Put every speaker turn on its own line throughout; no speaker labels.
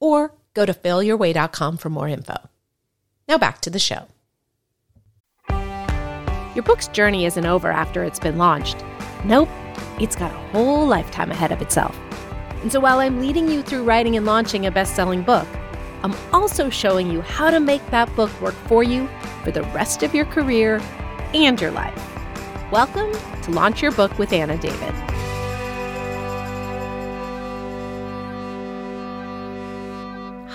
or go to failyourway.com for more info. Now back to the show. Your book's journey isn't over after it's been launched. Nope, it's got a whole lifetime ahead of itself. And so while I'm leading you through writing and launching a best selling book, I'm also showing you how to make that book work for you for the rest of your career and your life. Welcome to Launch Your Book with Anna David.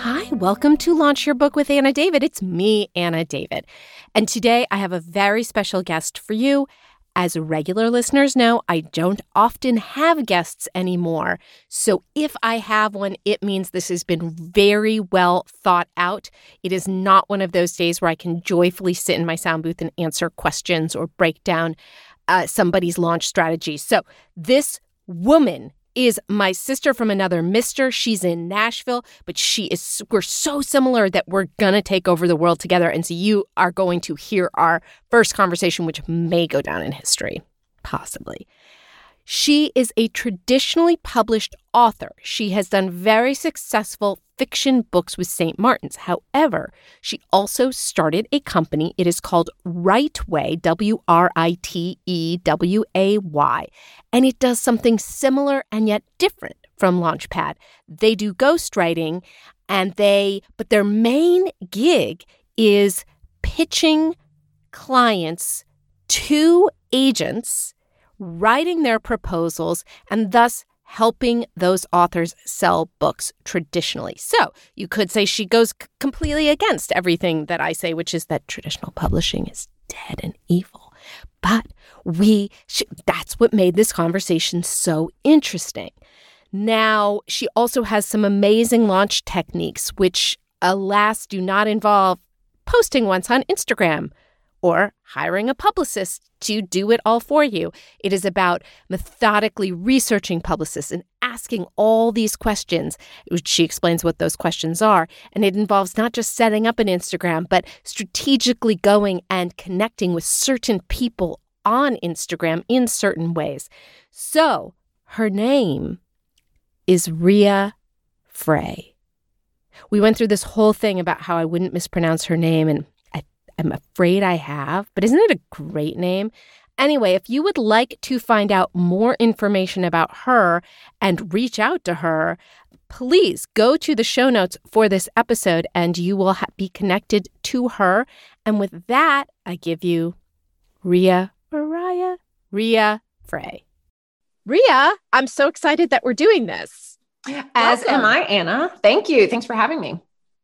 Hi, welcome to Launch Your Book with Anna David. It's me, Anna David. And today I have a very special guest for you. As regular listeners know, I don't often have guests anymore. So if I have one, it means this has been very well thought out. It is not one of those days where I can joyfully sit in my sound booth and answer questions or break down uh, somebody's launch strategy. So this woman is my sister from another mister. She's in Nashville, but she is we're so similar that we're to take over the world together and so you are going to hear our first conversation which may go down in history, possibly. She is a traditionally published author. She has done very successful fiction books with St. Martin's. However, she also started a company. It is called Writeway, W R I T E W A Y, and it does something similar and yet different from Launchpad. They do ghostwriting and they, but their main gig is pitching clients to agents writing their proposals, and thus helping those authors sell books traditionally. So you could say she goes c- completely against everything that I say, which is that traditional publishing is dead and evil. But we, she, that's what made this conversation so interesting. Now, she also has some amazing launch techniques, which, alas, do not involve posting once on Instagram or hiring a publicist to do it all for you. It is about methodically researching publicists and asking all these questions. She explains what those questions are. And it involves not just setting up an Instagram, but strategically going and connecting with certain people on Instagram in certain ways. So her name is Rea Frey. We went through this whole thing about how I wouldn't mispronounce her name and I'm afraid I have, but isn't it a great name? Anyway, if you would like to find out more information about her and reach out to her, please go to the show notes for this episode and you will ha- be connected to her. And with that, I give you Ria Mariah, Rea Frey. Rea, I'm so excited that we're doing this.
As am I, Anna. Thank you. Thanks for having me.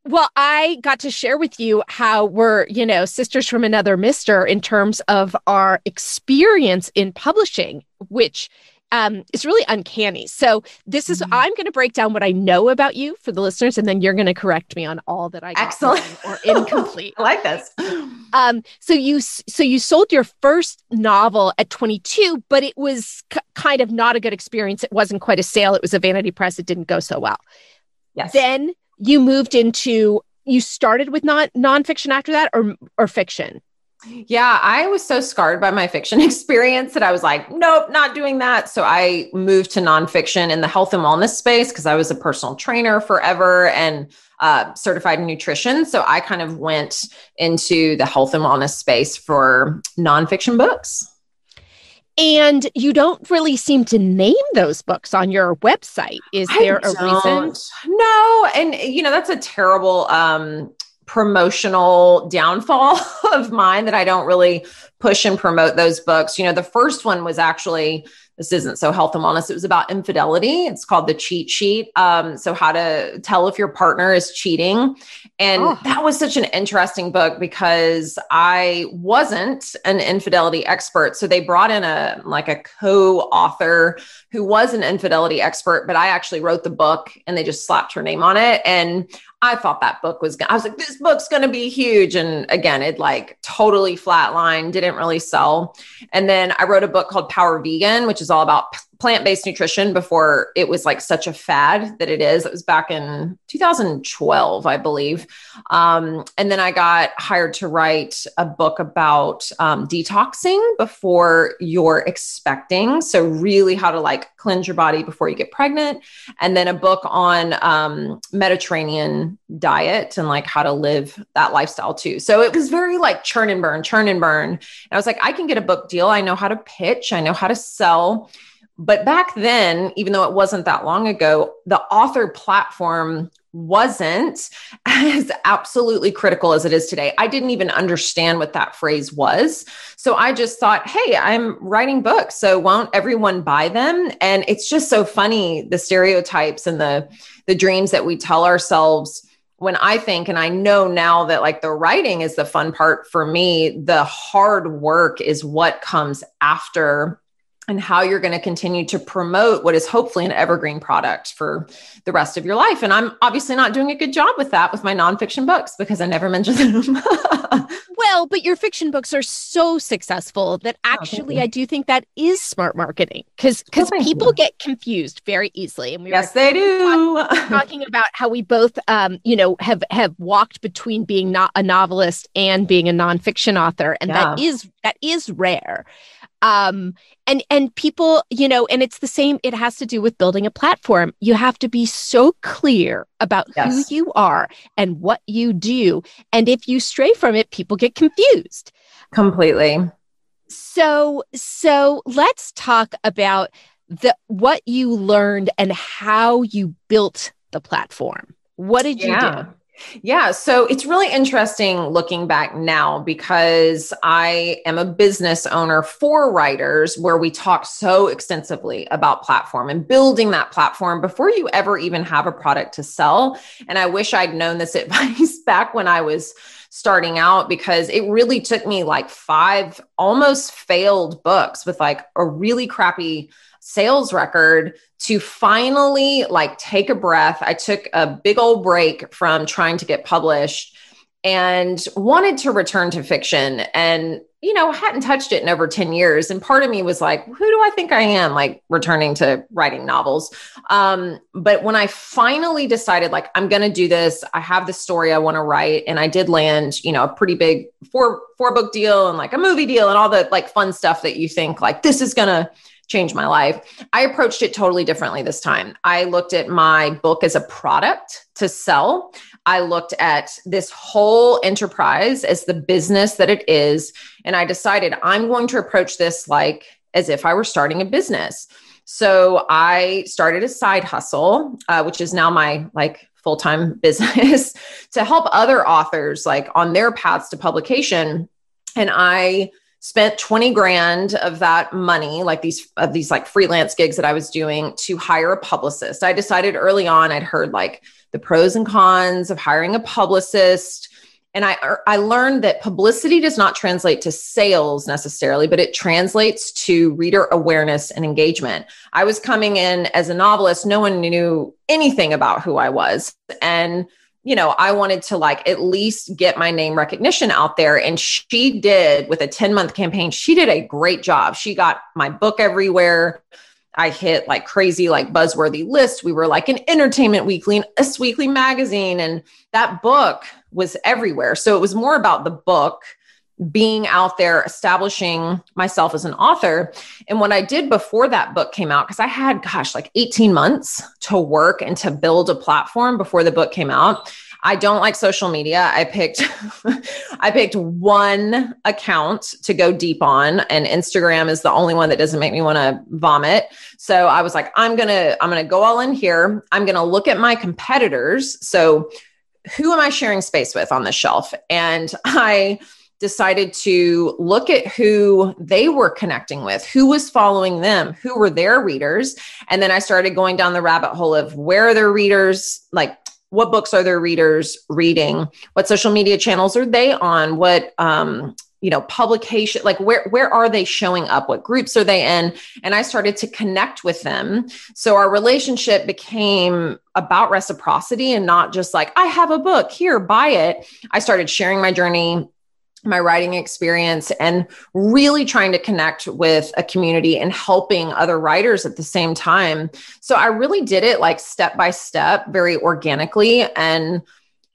Well, I got to share with you how we're, you know, sisters from another mister in terms of our experience in publishing, which um, is really uncanny. So, this is, mm-hmm. I'm going to break down what I know about you for the listeners, and then you're going to correct me on all that I got
excellent
or incomplete.
I like this.
Um, so you, so you sold your first novel at 22, but it was c- kind of not a good experience. It wasn't quite a sale. It was a vanity press. It didn't go so well.
Yes.
Then you moved into you started with non nonfiction after that or or fiction?
Yeah, I was so scarred by my fiction experience that I was like, nope, not doing that. So I moved to nonfiction in the health and wellness space because I was a personal trainer forever and uh, certified in nutrition. So I kind of went into the health and wellness space for nonfiction books.
And you don't really seem to name those books on your website. Is there a reason?
No. And, you know, that's a terrible um, promotional downfall of mine that I don't really push and promote those books. You know, the first one was actually this isn't so health and wellness. It was about infidelity. It's called the cheat sheet. Um, so how to tell if your partner is cheating. And oh. that was such an interesting book because I wasn't an infidelity expert. So they brought in a like a co-author who was an infidelity expert, but I actually wrote the book and they just slapped her name on it. And I thought that book was, I was like, this book's going to be huge. And again, it like totally flatlined, didn't really sell. And then I wrote a book called Power Vegan, which is all about plant based nutrition before it was like such a fad that it is. It was back in 2012, I believe. Um, and then I got hired to write a book about um, detoxing before you're expecting. So, really, how to like cleanse your body before you get pregnant. And then a book on um, Mediterranean diet and like how to live that lifestyle too. So, it was very like churn and burn, churn and burn. And I was like, I can get a book deal. I know how to pitch, I know how to sell. But back then, even though it wasn't that long ago, the author platform wasn't as absolutely critical as it is today. I didn't even understand what that phrase was. So I just thought, hey, I'm writing books. So won't everyone buy them? And it's just so funny the stereotypes and the the dreams that we tell ourselves when I think, and I know now that like the writing is the fun part for me, the hard work is what comes after and how you're going to continue to promote what is hopefully an evergreen product for the rest of your life. And I'm obviously not doing a good job with that with my nonfiction books because I never mention them.
well, but your fiction books are so successful that oh, actually oh, I do think that is smart marketing because because oh, people you. get confused very easily.
And we yes, they do.
talking about how we both, um, you know, have have walked between being not a novelist and being a nonfiction author, and yeah. that is that is rare um and and people you know and it's the same it has to do with building a platform. You have to be so clear about yes. who you are and what you do. And if you stray from it people get confused.
Completely.
So so let's talk about the what you learned and how you built the platform. What did you do
yeah. So it's really interesting looking back now because I am a business owner for writers where we talk so extensively about platform and building that platform before you ever even have a product to sell. And I wish I'd known this advice back when I was starting out because it really took me like five almost failed books with like a really crappy sales record to finally like take a breath. I took a big old break from trying to get published and wanted to return to fiction. And you know hadn't touched it in over 10 years. And part of me was like who do i think i am like returning to writing novels? Um, but when i finally decided like i'm going to do this. I have the story i want to write. And i did land you know a pretty big four four book deal and like a movie deal and all the like fun stuff that you think like this is going to changed my life. I approached it totally differently this time. I looked at my book as a product to sell. I looked at this whole enterprise as the business that it is. And I decided I'm going to approach this like as if I were starting a business. So I started a side hustle, uh, which is now my like full time business to help other authors like on their paths to publication. And I spent 20 grand of that money like these of these like freelance gigs that i was doing to hire a publicist. I decided early on i'd heard like the pros and cons of hiring a publicist. And i er, i learned that publicity does not translate to sales necessarily but it translates to reader awareness and engagement. I was coming in as a novelist. No one knew anything about who i was. And you know, I wanted to like at least get my name recognition out there. And she did with a 10 month campaign, she did a great job. She got my book everywhere. I hit like crazy, like buzzworthy lists. We were like an entertainment weekly and Us Weekly magazine. And that book was everywhere. So it was more about the book being out there establishing myself as an author. And what i did before that book came out because i had gosh like 18 months to work and to build a platform before the book came out. I don't like social media. I picked i picked one account to go deep on and instagram is the only one that doesn't make me want to vomit. So i was like i'm gonna i'm gonna go all in here. I'm gonna look at my competitors. So who am i sharing space with on the shelf? And i decided to look at who they were connecting with, who was following them, who were their readers. And then I started going down the rabbit hole of where are their readers, like what books are their readers reading? What social media channels are they on? What, um, you know publication like where where are they showing up what groups are they in and i started to connect with them so our relationship became about reciprocity and not just like i have a book here buy it i started sharing my journey my writing experience and really trying to connect with a community and helping other writers at the same time. So I really did it like step by step, very organically and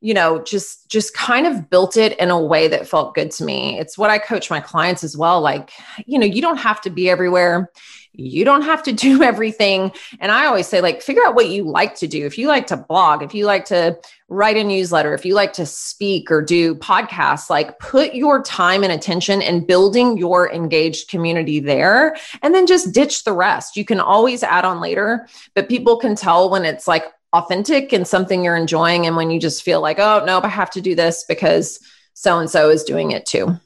you know just just kind of built it in a way that felt good to me it's what i coach my clients as well like you know you don't have to be everywhere you don't have to do everything. And I always say, like, figure out what you like to do. If you like to blog, if you like to write a newsletter, if you like to speak or do podcasts, like, put your time and attention in building your engaged community there and then just ditch the rest. You can always add on later, but people can tell when it's like authentic and something you're enjoying. And when you just feel like, oh, nope, I have to do this because so and so is doing it too.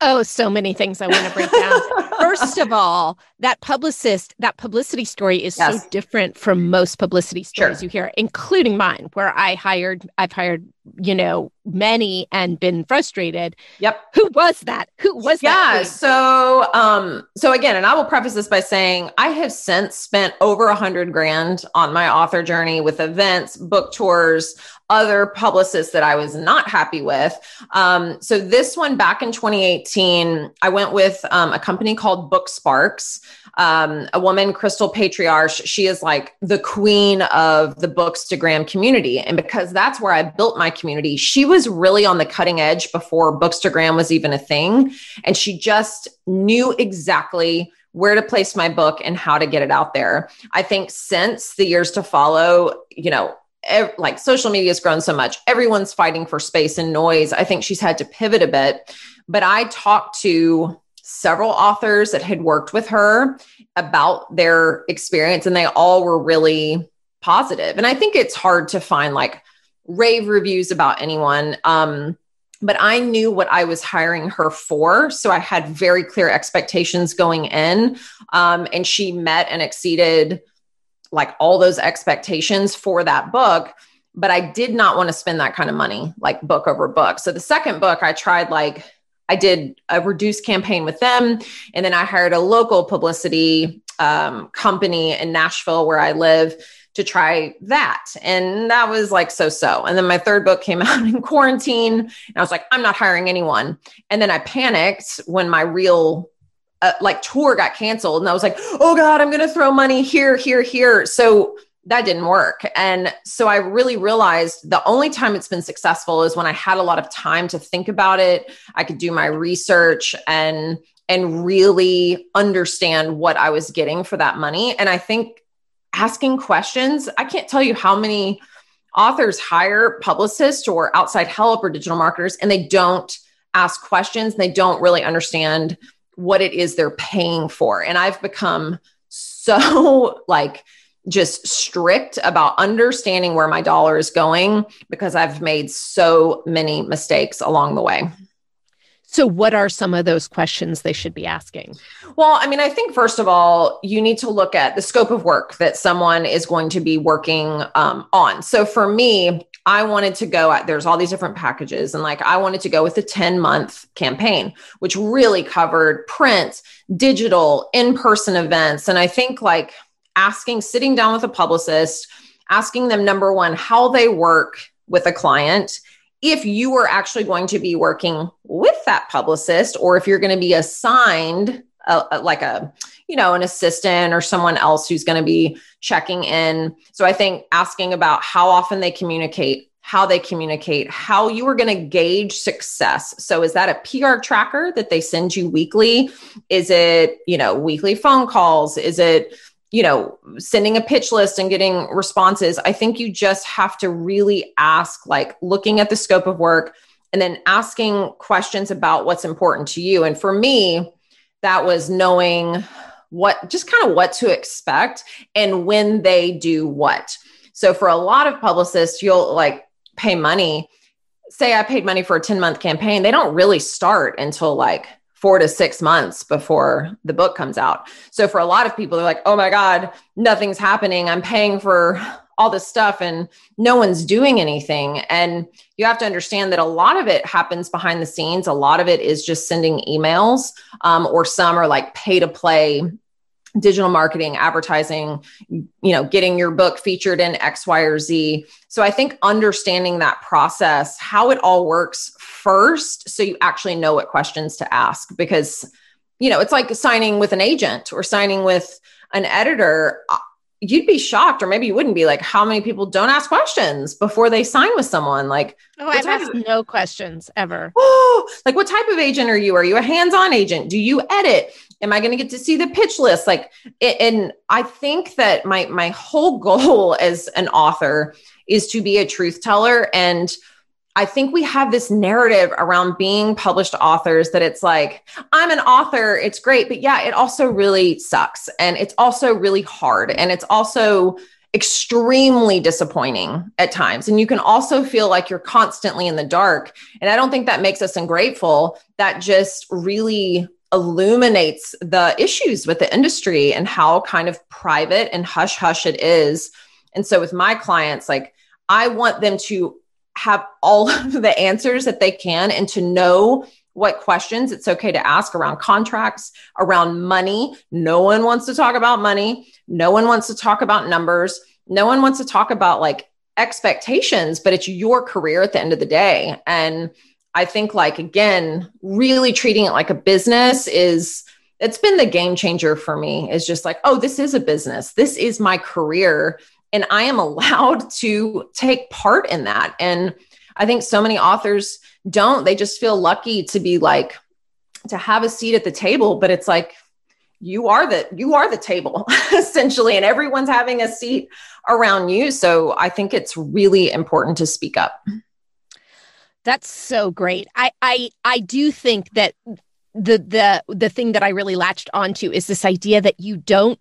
Oh, so many things I want to break down. First of all, that publicist, that publicity story is yes. so different from most publicity stories sure. you hear, including mine, where I hired, I've hired, you know, many and been frustrated.
Yep.
Who was that? Who was
yeah,
that?
Yeah. So, um, so again, and I will preface this by saying I have since spent over a hundred grand on my author journey with events, book tours, other publicists that I was not happy with. Um, so this one back in 2018, I went with um, a company called Book Sparks. Um, a woman, Crystal Patriarche, she is like the queen of the Bookstagram community. And because that's where I built my community, she was really on the cutting edge before Bookstagram was even a thing. And she just knew exactly where to place my book and how to get it out there. I think since the years to follow, you know, ev- like social media has grown so much. Everyone's fighting for space and noise. I think she's had to pivot a bit. But I talked to several authors that had worked with her about their experience, and they all were really positive. And I think it's hard to find like rave reviews about anyone. Um, but I knew what I was hiring her for. So I had very clear expectations going in. Um, and she met and exceeded like all those expectations for that book but I did not want to spend that kind of money, like book over book. So the second book, I tried like I did a reduced campaign with them, and then I hired a local publicity um, company in Nashville where I live to try that, and that was like so so. And then my third book came out in quarantine, and I was like, I'm not hiring anyone. And then I panicked when my real uh, like tour got canceled and I was like, "Oh god, I'm going to throw money here, here, here." So that didn't work. And so I really realized the only time it's been successful is when I had a lot of time to think about it. I could do my research and and really understand what I was getting for that money. And I think asking questions, I can't tell you how many authors hire publicists or outside help or digital marketers and they don't ask questions, they don't really understand what it is they're paying for. And I've become so like just strict about understanding where my dollar is going because I've made so many mistakes along the way.
So, what are some of those questions they should be asking?
Well, I mean, I think first of all, you need to look at the scope of work that someone is going to be working um, on. So, for me, I wanted to go at, there's all these different packages, and like I wanted to go with a 10 month campaign, which really covered print, digital, in person events. And I think like asking, sitting down with a publicist, asking them number one, how they work with a client if you are actually going to be working with that publicist or if you're going to be assigned a, a, like a you know an assistant or someone else who's going to be checking in. So i think asking about how often they communicate how they communicate how you are going to gauge success. So is that a pr tracker that they send you weekly? Is it you know weekly phone calls? Is it you know, sending a pitch list and getting responses. I think you just have to really ask, like, looking at the scope of work and then asking questions about what's important to you. And for me, that was knowing what, just kind of what to expect and when they do what. So for a lot of publicists, you'll like pay money say I paid money for a 10 month campaign, they don't really start until like four to six months before the book comes out. So for a lot of people, they're like, oh my God, nothing's happening. I'm paying for all this stuff and no one's doing anything. And you have to understand that a lot of it happens behind the scenes. A lot of it is just sending emails, um, or some are like pay to play digital marketing, advertising, you know, getting your book featured in X, Y, or Z. So I think understanding that process, how it all works first, so you actually know what questions to ask because, you know, it's like signing with an agent or signing with an editor. Uh, you'd be shocked, or maybe you wouldn't be like, how many people don't ask questions before they sign with someone? Like,
oh, I've asked of, no questions ever.
Oh, like what type of agent are you? Are you a hands on agent? Do you edit? am i going to get to see the pitch list like and i think that my my whole goal as an author is to be a truth teller and I think we have this narrative around being published authors that it's like, I'm an author, it's great, but yeah, it also really sucks. And it's also really hard. And it's also extremely disappointing at times. And you can also feel like you're constantly in the dark. And I don't think that makes us ungrateful. That just really illuminates the issues with the industry and how kind of private and hush hush it is. And so with my clients, like I want them to have all of the answers that they can and to know what questions it's okay to ask around contracts, around money. No one wants to talk about money. No one wants to talk about numbers. No one wants to talk about like expectations, but it's your career at the end of the day. And I think like again, really treating it like a business is it's been the game changer for me. Is just like, oh, this is a business. This is my career and I am allowed to take part in that. And I think so many authors don't. They just feel lucky to be like to have a seat at the table, but it's like you are the you are the table essentially and everyone's having a seat around you. So I think it's really important to speak up.
That's so great. I I I do think that the the the thing that I really latched onto is this idea that you don't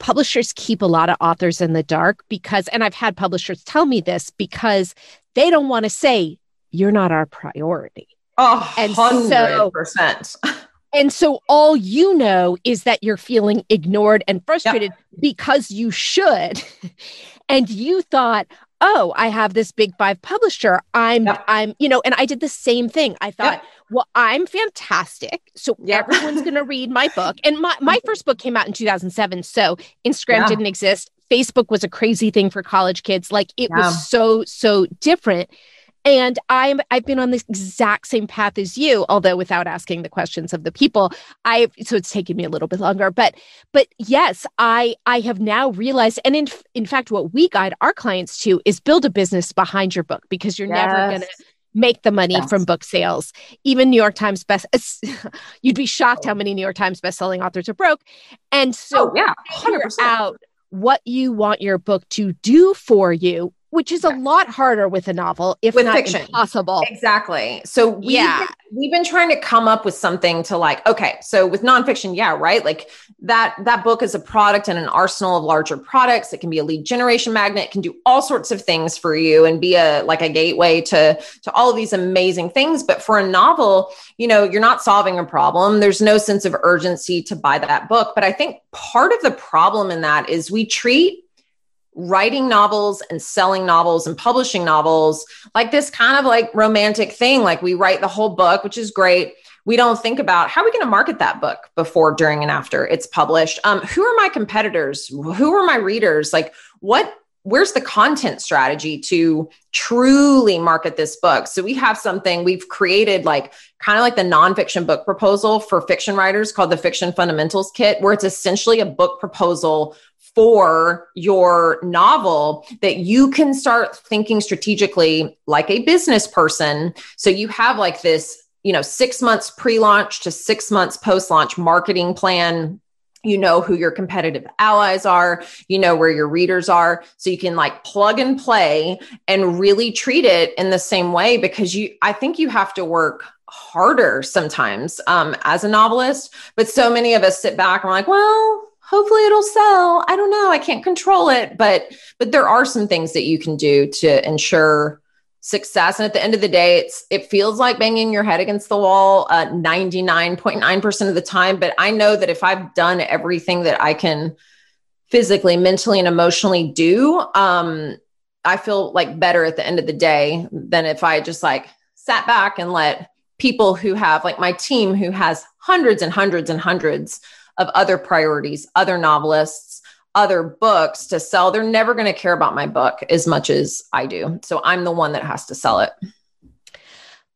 publishers keep a lot of authors in the dark because and I've had publishers tell me this because they don't want to say you're not our priority.
Oh, and 100%. So,
and so all you know is that you're feeling ignored and frustrated because you should. and you thought, oh, I have this big five publisher. I'm, yep. I'm, you know, and I did the same thing. I thought, yep. well, I'm fantastic. So yep. everyone's going to read my book. And my, my mm-hmm. first book came out in 2007. So Instagram yeah. didn't exist. Facebook was a crazy thing for college kids. Like it yeah. was so, so different. And I'm I've been on the exact same path as you, although without asking the questions of the people. I so it's taken me a little bit longer, but but yes, I I have now realized, and in in fact, what we guide our clients to is build a business behind your book because you're yes. never gonna make the money yes. from book sales. Even New York Times best you'd be shocked how many New York Times best-selling authors are broke. And so
oh, yeah, 100%.
out what you want your book to do for you which is a lot harder with a novel, if with not fiction. impossible.
Exactly. So we've yeah, been, we've been trying to come up with something to like. Okay, so with nonfiction, yeah, right. Like that that book is a product and an arsenal of larger products. It can be a lead generation magnet. It can do all sorts of things for you and be a like a gateway to to all of these amazing things. But for a novel, you know, you're not solving a problem. There's no sense of urgency to buy that book. But I think part of the problem in that is we treat writing novels and selling novels and publishing novels like this kind of like romantic thing. Like we write the whole book which is great. We don't think about how are we going to market that book before during and after it's published? Um, who are my competitors? Who are my readers? Like what where's the content strategy to truly market this book? So we have something we've created like kind of like the nonfiction book proposal for fiction writers called the fiction fundamentals kit where it's essentially a book proposal for your novel that you can start thinking strategically like a business person. So you have like this, you know, six months pre launch to six months post launch marketing plan. You know who your competitive allies are, you know where your readers are. So you can like plug and play and really treat it in the same way because you, I think you have to work harder sometimes um, as a novelist. But so many of us sit back and we're like, well, hopefully it'll sell i don't know i can't control it but but there are some things that you can do to ensure success. And at the end of the day, it's it feels like banging your head against the wall uh, 99.9% of the time. But I know that if I've done everything that I can physically, mentally, and emotionally do, um, I feel like better at the end of the day than if I just like sat back and let people who have like my team who has hundreds and hundreds and hundreds of other priorities, other novelists, other books to sell, they're never going to care about my book as much as I do. So I'm the one that has to sell it.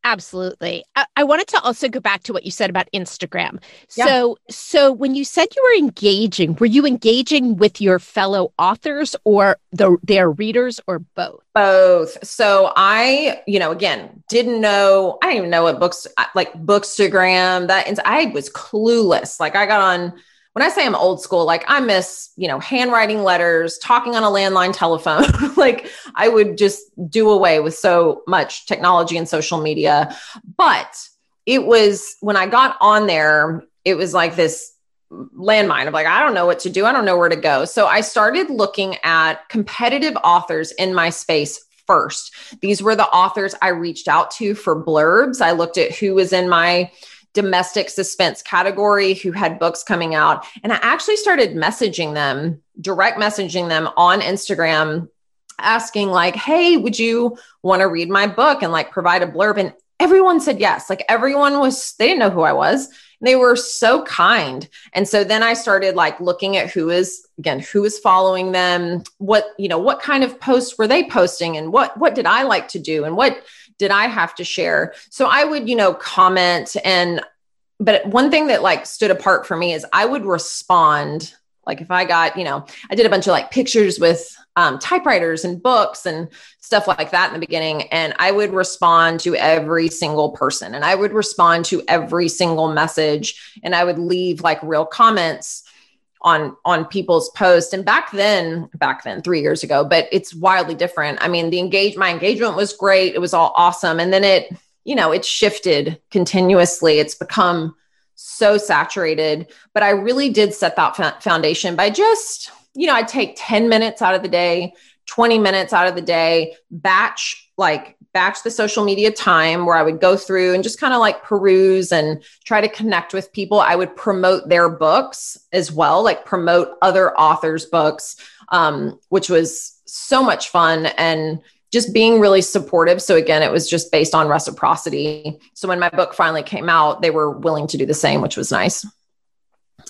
Absolutely. I, I, wanted to also go back to what you said about Instagram. Yeah. So, so when you said you were engaging, were you engaging with your fellow authors or the, their readers or both?
Both. So I, you know, again, didn't know, I didn't even know what books like Bookstagram, that I was clueless. Like I got on when I say I'm old school, like I miss, you know, handwriting letters, talking on a landline telephone. like I would just do away with so much technology and social media. But it was when I got on there, it was like this landmine of like, I don't know what to do. I don't know where to go. So I started looking at competitive authors in my space first. These were the authors I reached out to for blurbs. I looked at who was in my domestic suspense category who had books coming out. And I actually started messaging them, direct messaging them on Instagram, asking, like, hey, would you want to read my book and like provide a blurb? And everyone said yes. Like everyone was, they didn't know who I was. And They were so kind. And so then I started like looking at who is again, who is following them, what, you know, what kind of posts were they posting and what what did I like to do and what did I have to share? So I would, you know, comment and but one thing that like stood apart for me is I would respond like if I got, you know, I did a bunch of like pictures with um, typewriters and books and stuff like that in the beginning. And I would respond to every single person and I would respond to every single message and I would leave like real comments on on people's posts. And back then back then 3 years ago but it's wildly different. I mean the engage my engagement was great. It was all awesome. And then it you know it's shifted continuously. It's become so saturated. But i really did set that foundation by just you know i'd take 10 minutes out of the day 20 minutes out of the day batch like batch the social media time where I would go through and just kind of like peruse and try to connect with people. I would promote their books as well, like promote other authors' books, um, which was so much fun and just being really supportive. So, again, it was just based on reciprocity. So, when my book finally came out, they were willing to do the same, which was nice.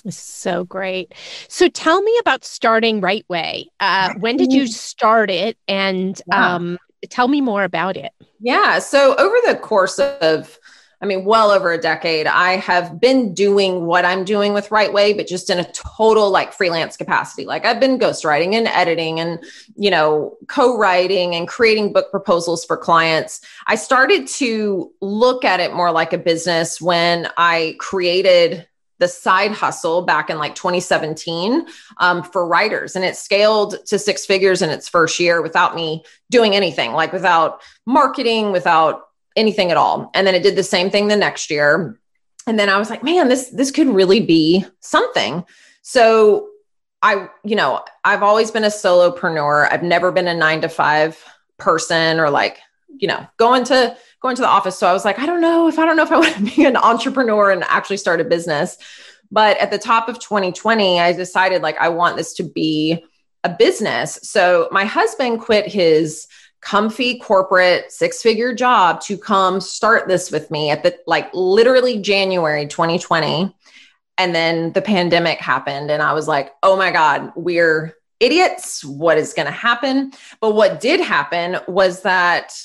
So great. So tell me about starting Write Way. Uh, when did you start it? And yeah. um, tell me more about it.
Yeah. So over the course of, I mean, well over a decade, I have been doing what I'm doing with Write Way, but just in a total like freelance capacity. Like I've been ghostwriting and editing and, you know, co writing and creating book proposals for clients. I started to look at it more like a business when I created the side hustle back in like 2017 um, for writers and it scaled to six figures in its first year without me doing anything like without marketing without anything at all. And then it did the same thing the next year. And then i was like man this this could really be something. So i you know i've always been a solopreneur. I've never been a nine to five person or like you know going to going to the office. So I was like, I don't know if I don't know if I want to be an entrepreneur and actually start a business. But at the top of 2020, I decided like I want this to be a business. So my husband quit his comfy corporate six figure job to come start this with me at the like literally January 2020. And then the pandemic happened, and I was like, oh my God, we're idiots. What is going to happen? But what did happen was that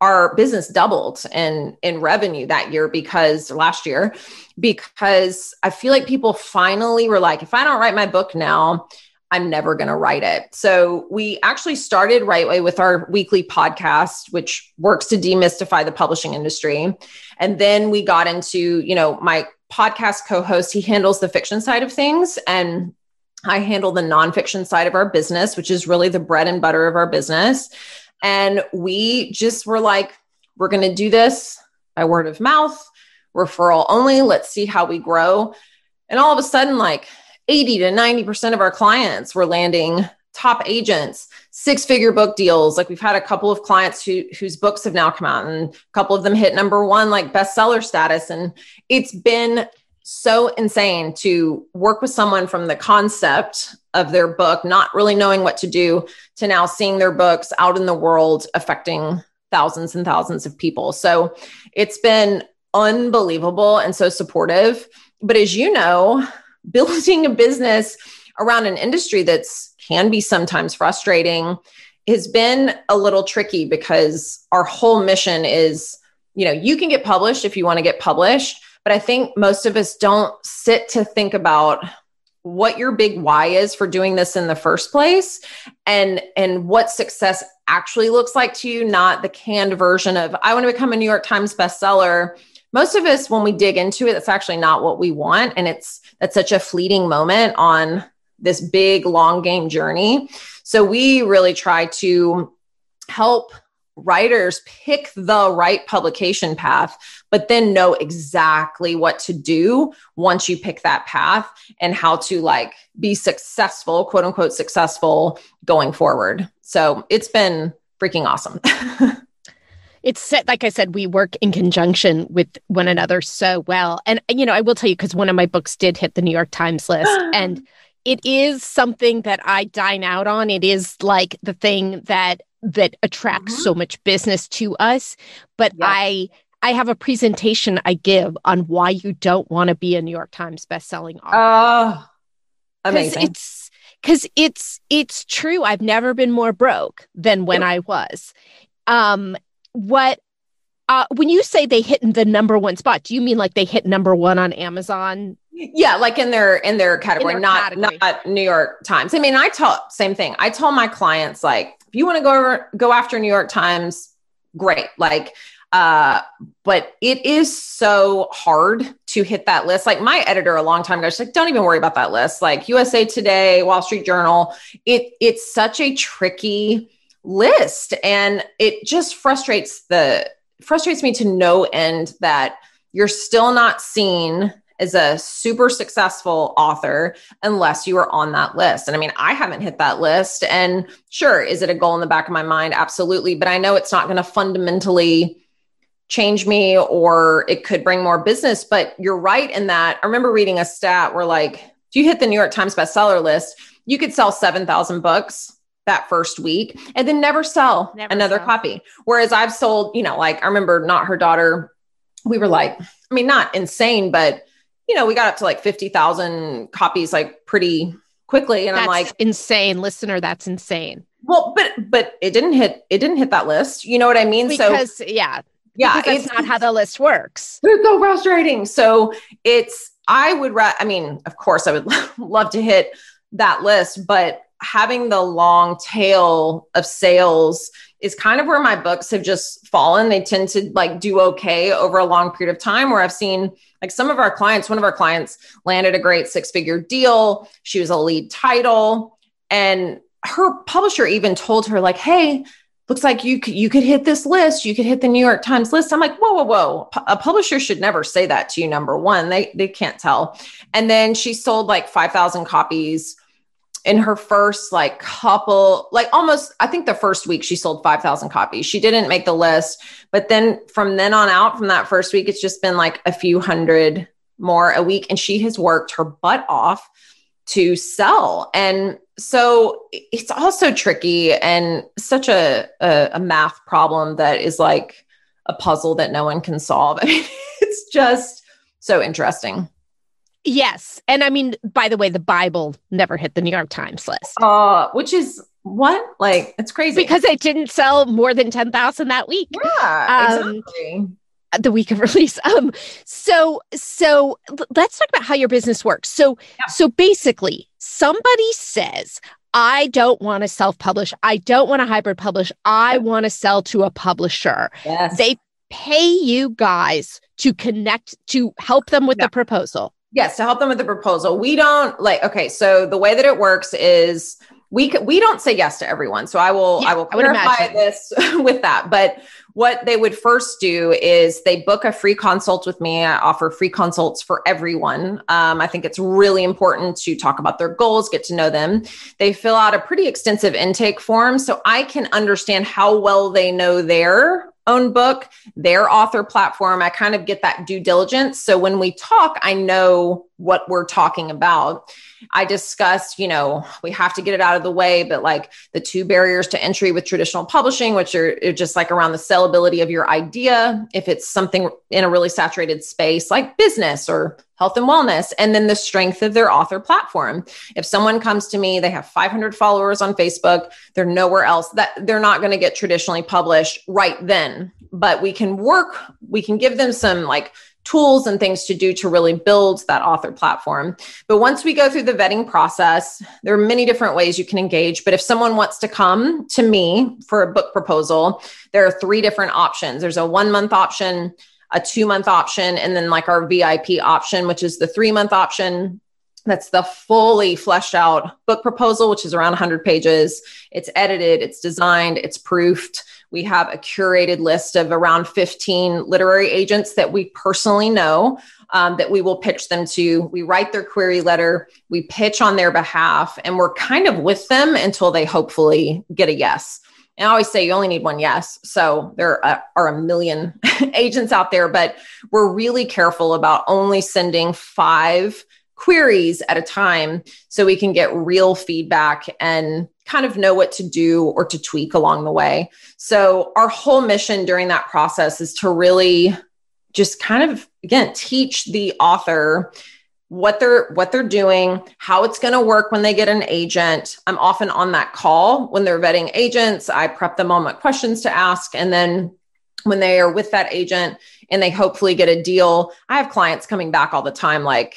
our business doubled in in revenue that year because last year because I feel like people finally were like if I don't write my book now I'm never going to write it. So we actually started Write Way with our weekly podcast which works to demystify the publishing industry. And then we got into, you know, my podcast co-host he handles the fiction side of things and I handle the nonfiction side of our business, which is really the bread and butter of our business. And we just were like, we're going to do this by word of mouth, referral only. Let's see how we grow. And all of a sudden, like 80 to 90% of our clients were landing top agents, six figure book deals. Like we've had a couple of clients who, whose books have now come out and a couple of them hit number one, like bestseller status. And it's been so insane to work with someone from the concept of their book, not really knowing what to do, to now seeing their books out in the world affecting thousands and thousands of people. So it's been unbelievable and so supportive. But as you know, building a business around an industry that's can be sometimes frustrating has been a little tricky because our whole mission is, you know, you can get published if you want to get published, but I think most of us don't sit to think about what your big why is for doing this in the first place and and what success actually looks like to you not the canned version of i want to become a new york times bestseller. Most of us when we dig into it that's actually not what we want. And it's that's such a fleeting moment on this big long game journey. So we really try to help writers pick the right publication path but then know exactly what to do once you pick that path and how to like be successful quote unquote successful going forward so it's been freaking awesome
it's like I said, we work in conjunction with one another so well. And, you know, I will tell you, because one of my books did hit the New York Times list. and it is something that I dine out on. It is like the thing that that attracts mm-hmm. so much business to us. But yeah. I I have a presentation I give on why you don't want to be a New York Times bestselling author.
Oh, amazing.
It's because it's it's true. I've never been more broke than when yep. I was. Um, what uh, when you say they hit the number one spot, do you mean like they hit number one on Amazon?
Yeah, like in their in their category, in their not category. not New York Times. I mean, I tell same thing. I tell my clients like, if you want to go go after New York Times, great. Like, uh, but it is so hard to hit that list. Like my editor a long time ago, she's like, don't even worry about that list. Like USA Today, Wall Street Journal. It it's such a tricky list and it just frustrates the frustrates me to no end that you're still not seen as a super successful author unless you are on that list. And I mean, I haven't hit that list. And sure, is it a goal in the back of my mind? Absolutely. But I know it's not going to fundamentally change me or it could bring more business. But you're right in that. I remember reading a stat where, like, if you hit the New York Times bestseller list, you could sell 7,000 books that first week and then never sell never another sell. copy. Whereas I've sold, you know, like I remember not her daughter, we were like, I mean, not insane, but you know, we got up to like 50,000 copies like pretty quickly. And
that's
I'm like,
insane listener. That's insane.
Well, but, but it didn't hit, it didn't hit that list. You know what I mean?
Because, so yeah.
Yeah.
That's not how the list works.
It's so frustrating. So it's, I would, ra- I mean, of course I would love to hit that list, but having the long tail of sales is kind of where my books have just fallen. They tend to like do okay over a long period of time where I've seen like some of our clients, one of our clients landed a great six figure deal. She was a lead title and her publisher even told her like, Hey, looks like you could, you could hit this list. You could hit the New York Times list. I'm like, whoa, whoa, whoa. A publisher should never say that to you. Number one, they, they can't tell. And then she sold like 5,000 copies in her first like couple like almost i think the first week she sold 5000 copies. She didn't make the list but then from then on out from that first week it's just been like a few hundred more a week and she has worked her butt off to sell. And so it's also tricky and such a, a, a math problem that is like a puzzle that no one can solve. I mean it's just so interesting
Yes. And I mean, by the way, the Bible never hit the New York Times list.
Uh, which is what? Like, it's crazy.
Because it didn't sell more than 10,000 that week.
Yeah, um, exactly.
The week of release. Um, so so let's talk about how your business works. So yeah. so basically, somebody says, I don't want to self-publish. I don't want to hybrid publish. I want to sell to a publisher.
Yes.
They pay you guys to connect to help them with yeah. the proposal.
Yes, to help them with the proposal. We don't like okay, so the way that it works is we we don't say yes to everyone. So I will yeah, I will clarify I this with that. But what they would first do is they book a free consult with me. I offer free consults for everyone. Um, I think it's really important to talk about their goals, get to know them. They fill out a pretty extensive intake form so I can understand how well they know their own book, their author platform. I kind of get that due diligence. So when we talk, I know what we're talking about. I discussed, you know, we have to get it out of the way, but like the two barriers to entry with traditional publishing, which are, just like around the sellability of your idea, if it's something in a really saturated space like business or health and wellness, and then the strength of their author platform. If someone comes to me, they have 500 followers on Facebook, they're nowhere else that they're not going to get traditionally published right then, but we can work, we can give them some like tools and things to do to really build that author platform. But once we go through the vetting process, there are many different ways you can engage. But if someone wants to come to me for a book proposal, there are three different options there's a one month option, a two month option, and then like our VIP option, which is the three month option. That's the fully fleshed out book proposal, which is around 100 pages. It's edited, it's designed, it's proofed. We have a curated list of around 15 literary agents that we personally know um, that we will pitch them to. We write their query letter, we pitch on their behalf, and we're kind of with them until they hopefully get a yes. And I always say you only need one yes. So there are a million agents out there, but we're really careful about only sending five queries at a time so we can get real feedback and kind of know what to do or to tweak along the way. So, our whole mission during that process is to really just kind of again teach the author what they're what they're doing how it's going to work when they get an agent. I'm often on that call when they're vetting agents. I prep them on what questions to ask. And then when they are with that agent and they hopefully get a deal i have clients coming back all the time like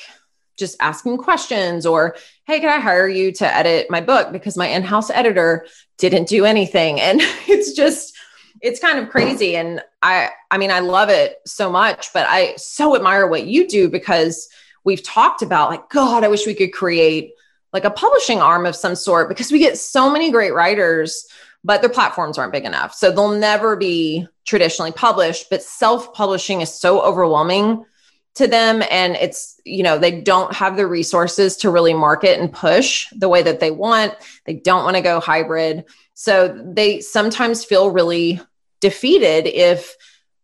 just asking questions or hey can i hire you to edit my book? Because my in-house editor didn't do anything. And it's just it's kind of crazy. And i i mean i love it so much but i so admire what you do because we've talked about like god i wish we could create like a publishing arm of some sort because we get so many great writers but their platforms aren't big enough. So they'll never be traditionally published but self-publishing is so overwhelming to them and it's you know they don't have the resources to really market and push the way that they want. They don't want to go hybrid. So they sometimes feel really defeated if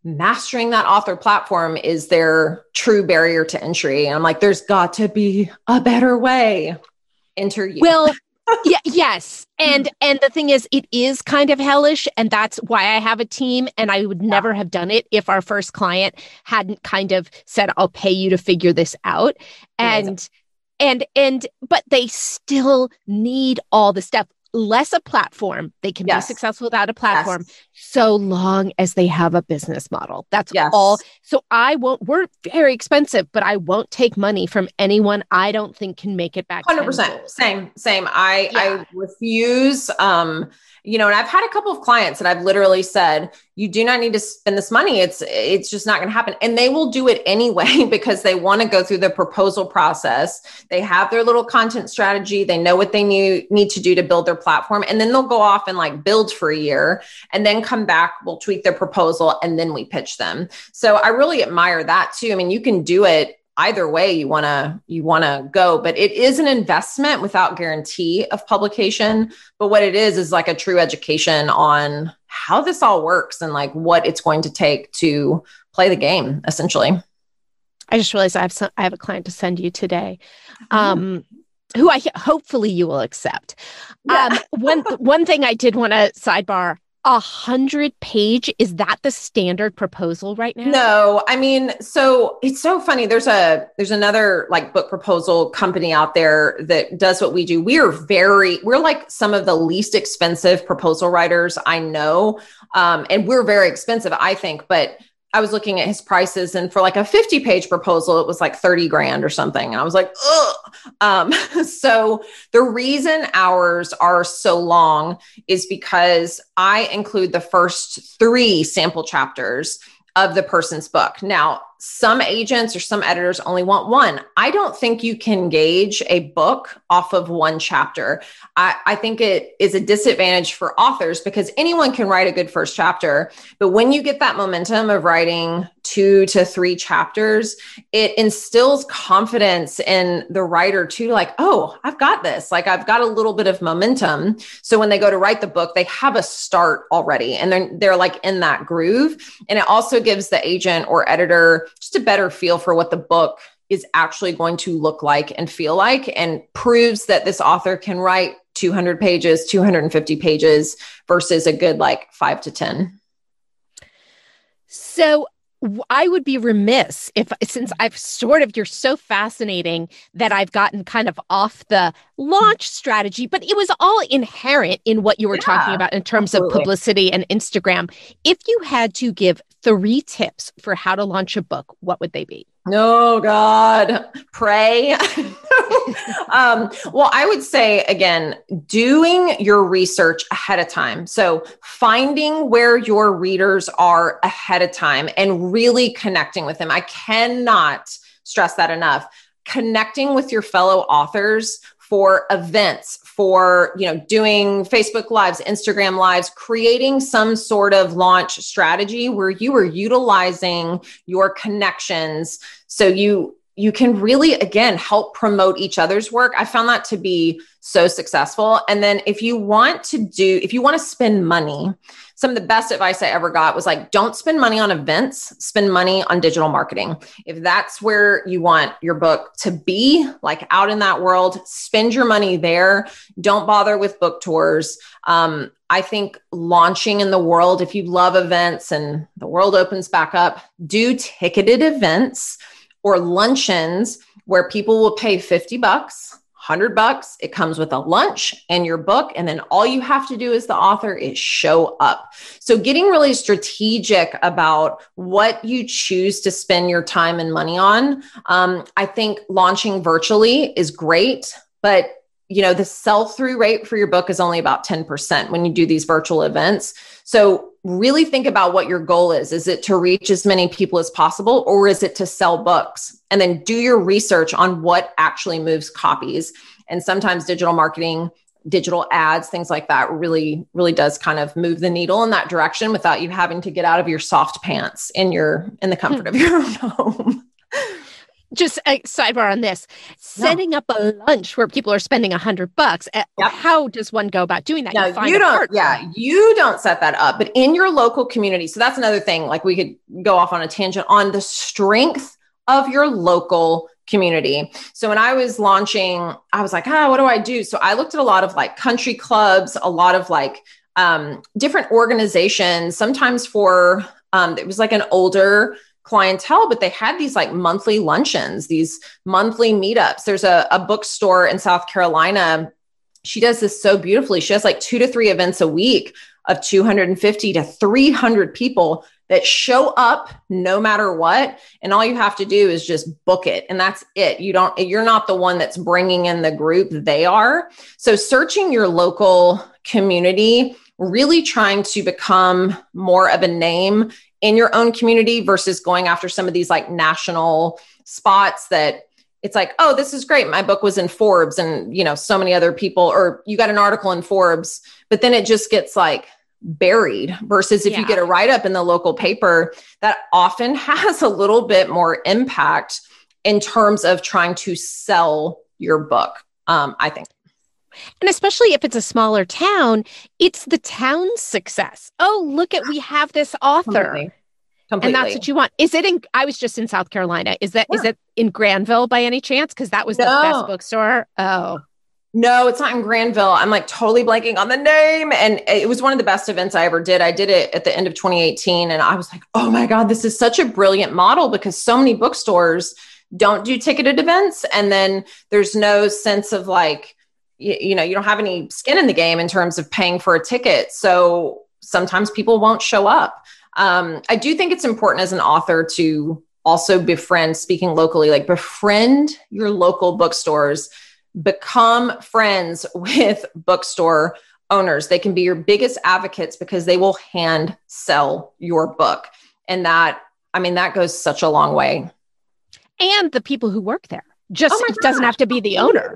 mastering that author platform is their true barrier to entry. And i'm like there's got to be a better way. Enter you.
Well yeah, yes. Hmm. And and the thing is it is kind of hellish and that's why I have a team and I would never have done it if our first client hadn't kind of said I'll pay you to figure this out. And and and but they still need all the stuff less a platform. They can yes. be successful without a platform yes. so long as they have a business model. That's yes. all. So I won't, we're very expensive, but I won't take money from anyone I don't think can make it back.
100%. Same, same. I, yeah. I refuse. Um, you know, and I've had a couple of clients that I've literally said, you do not need to spend this money. It's it's just not going to happen. And they will do it anyway because they want to go through the proposal process. They have their little content strategy. They know what they need, need to do to build their platform. And then they'll go off and like build for a year and then come back, we'll tweak their proposal and then we pitch them. So I really admire that too. I mean, you can do it either way you want to you want to go but it is an investment without guarantee of publication but what it is is like a true education on how this all works and like what it's going to take to play the game essentially
i just realized i have some i have a client to send you today mm-hmm. um who i hopefully you will accept yeah. um one one thing i did want to sidebar a hundred page is that the standard proposal right now?
No i mean so it's so funny. There's a there's another like book proposal company out there that does what we do. We are very we're like some of the least expensive proposal writers i know. Um, and we're very expensive i think but I was looking at his prices, and for like a 50 page proposal, it was like 30 grand or something. And I was like, ugh. Um, so the reason ours are so long is because I include the first three sample chapters of the person's book. Now, some agents or some editors only want one. I don't think you can gauge a book off of one chapter. I, I, think it is a disadvantage for authors because anyone can write a good first chapter. But when you get that momentum of writing two to three chapters, it instills confidence in the writer too, like, oh, I've got this. Like, I've got a little bit of momentum. So when they go to write the book, they have a start already and they're, they're like in that groove. And it also gives the agent or editor just a better feel for what the book is actually going to look like and feel like and proves that this author can write 200 pages, 250 pages versus a good like five to 10.
So I would be remiss if, since mm. I've sort of, you're so fascinating that I've gotten kind of off the launch strategy, but it was all inherent in what you were yeah, talking about in terms absolutely. of publicity and Instagram. If you had to give three tips for how to launch a book, what would they be?
Oh God, pray. um, well, I would say again, doing your research ahead of time. So finding where your readers are ahead of time and really connecting with them. I cannot stress that enough. Connecting with your fellow authors for events, for you know, doing Facebook lives, Instagram lives, creating some sort of launch strategy where you are utilizing your connections. So you you can really again help promote each other's work. I found that to be so successful. And then if you want to do if you want to spend money, some of the best advice I ever got was like, don't spend money on events, spend money on digital marketing. If that's where you want your book to be, like out in that world, spend your money there. Don't bother with book tours. Um, I think launching in the world, if you love events and the world opens back up, do ticketed events or luncheons where people will pay 50 bucks 100 bucks. It comes with a lunch and your book. And then all you have to do as the author is show up. So, getting really strategic about what you choose to spend your time and money on. Um, I think launching virtually is great, but you know the sell through rate for your book is only about 10% when you do these virtual events so really think about what your goal is. Is it to reach as many people as possible or is it to sell books? And then do your research on what actually moves copies. And sometimes digital marketing digital ads things like that really really does kind of move the needle in that direction without you having to get out of your soft pants in your in the comfort of your own home
just a sidebar on this setting up a lunch where people are spending a hundred bucks eh, yep. how does one go about doing that
no, you, you don't yeah you don't set that up but in your local community so that's another thing like we could go off on a tangent on the strength of your local community. So when I was launching, I was like, ah, what do I do? So I looked at a lot of like country clubs, a lot of like um, different organizations, sometimes for, um, it was like an older clientele, but they had these like monthly luncheons, these monthly meetups. There's a, a bookstore in South Carolina. She does this so beautifully. She has like two to three events a week of 250 to 300 people that show up no matter what and all you have to do is just book it and that's it you don't you're not the one that's bringing in the group they are so searching your local community really trying to become more of a name in your own community versus going after some of these like national spots that it's like oh this is great my book was in forbes and you know so many other people or you got an article in forbes but then it just gets like buried versus if yeah. you get a write up in the local paper that often has a little bit more impact in terms of trying to sell your book um, i think
and especially if it's a smaller town it's the town's success oh look at we have this author Completely. Completely. And that's what you want. Is it in I was just in South Carolina. Is that yeah. is it in Granville by any chance? Because that was no. the best bookstore. Oh.
No, it's not in Granville. I'm like totally blanking on the name. And it was one of the best events I ever did. I did it at the end of 2018. And I was like, oh my God, this is such a brilliant model because so many bookstores don't do ticketed events. And then there's no sense of like, you, you know, you don't have any skin in the game in terms of paying for a ticket. So sometimes people won't show up. Um, I do think it's important as an author to also befriend, speaking locally, like befriend your local bookstores become friends with bookstore owners. They can be your biggest advocates because they will hand sell your book. And that I mean, that goes such a long way.
And the people who work there. Just oh it doesn't have to be the owner.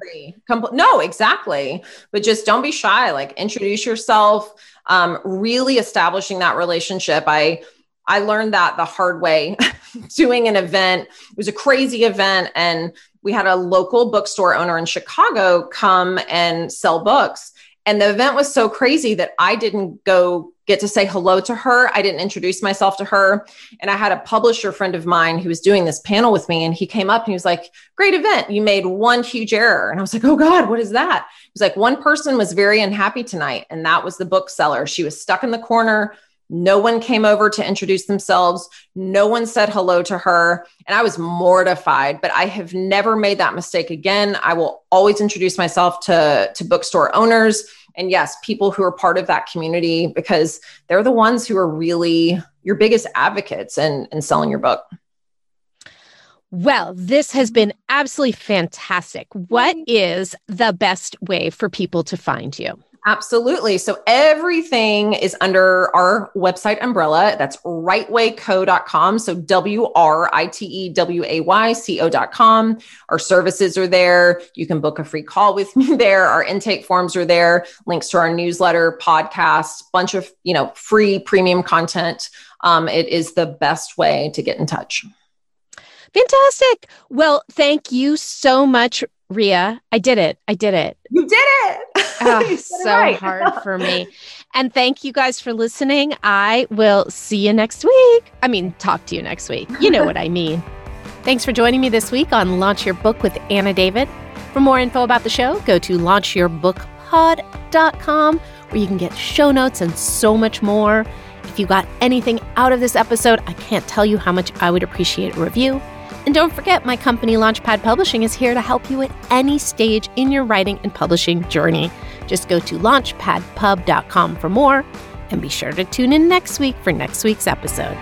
no, exactly. But just don't be shy. Like introduce yourself. Um, really establishing that relationship. I I learned that the hard way doing an event. It was a crazy event, and we had a local bookstore owner in Chicago come and sell books. And the event was so crazy that I didn't go get to say hello to her. I didn't introduce myself to her. And I had a publisher friend of mine who was doing this panel with me. And he came up and he was like, Great event. You made one huge error. And I was like, Oh God, what is that? He was like, One person was very unhappy tonight. And that was the bookseller. She was stuck in the corner. No one came over to introduce themselves. No one said hello to her. And I was mortified, but I have never made that mistake again. I will always introduce myself to, to bookstore owners and yes, people who are part of that community because they're the ones who are really your biggest advocates in, in selling your book.
Well, this has been absolutely fantastic. What mm-hmm. is the best way for people to find you?
Absolutely. So everything is under our website umbrella. That's writewayco.com. So W R I T E W A Y C O.com. Our services are there. You can book a free call with me there. Our intake forms are there. Links to our newsletter, podcast, bunch of, you know, free premium content. Um, it is the best way to get in touch.
Fantastic. Well, thank you so much, Rea. I did it. I did it.
You did it.
oh, so right. hard for me. And thank you guys for listening. I will see you next week. I mean, talk to you next week. You know what I mean. Thanks for joining me this week on Launch Your Book with Anna David. For more info about the show, go to launchyourbookpod.com where you can get show notes and so much more. If you got anything out of this episode, I can't tell you how much I would appreciate a review. And don't forget, my company Launchpad Publishing is here to help you at any stage in your writing and publishing journey. Just go to launchpadpub.com for more and be sure to tune in next week for next week's episode.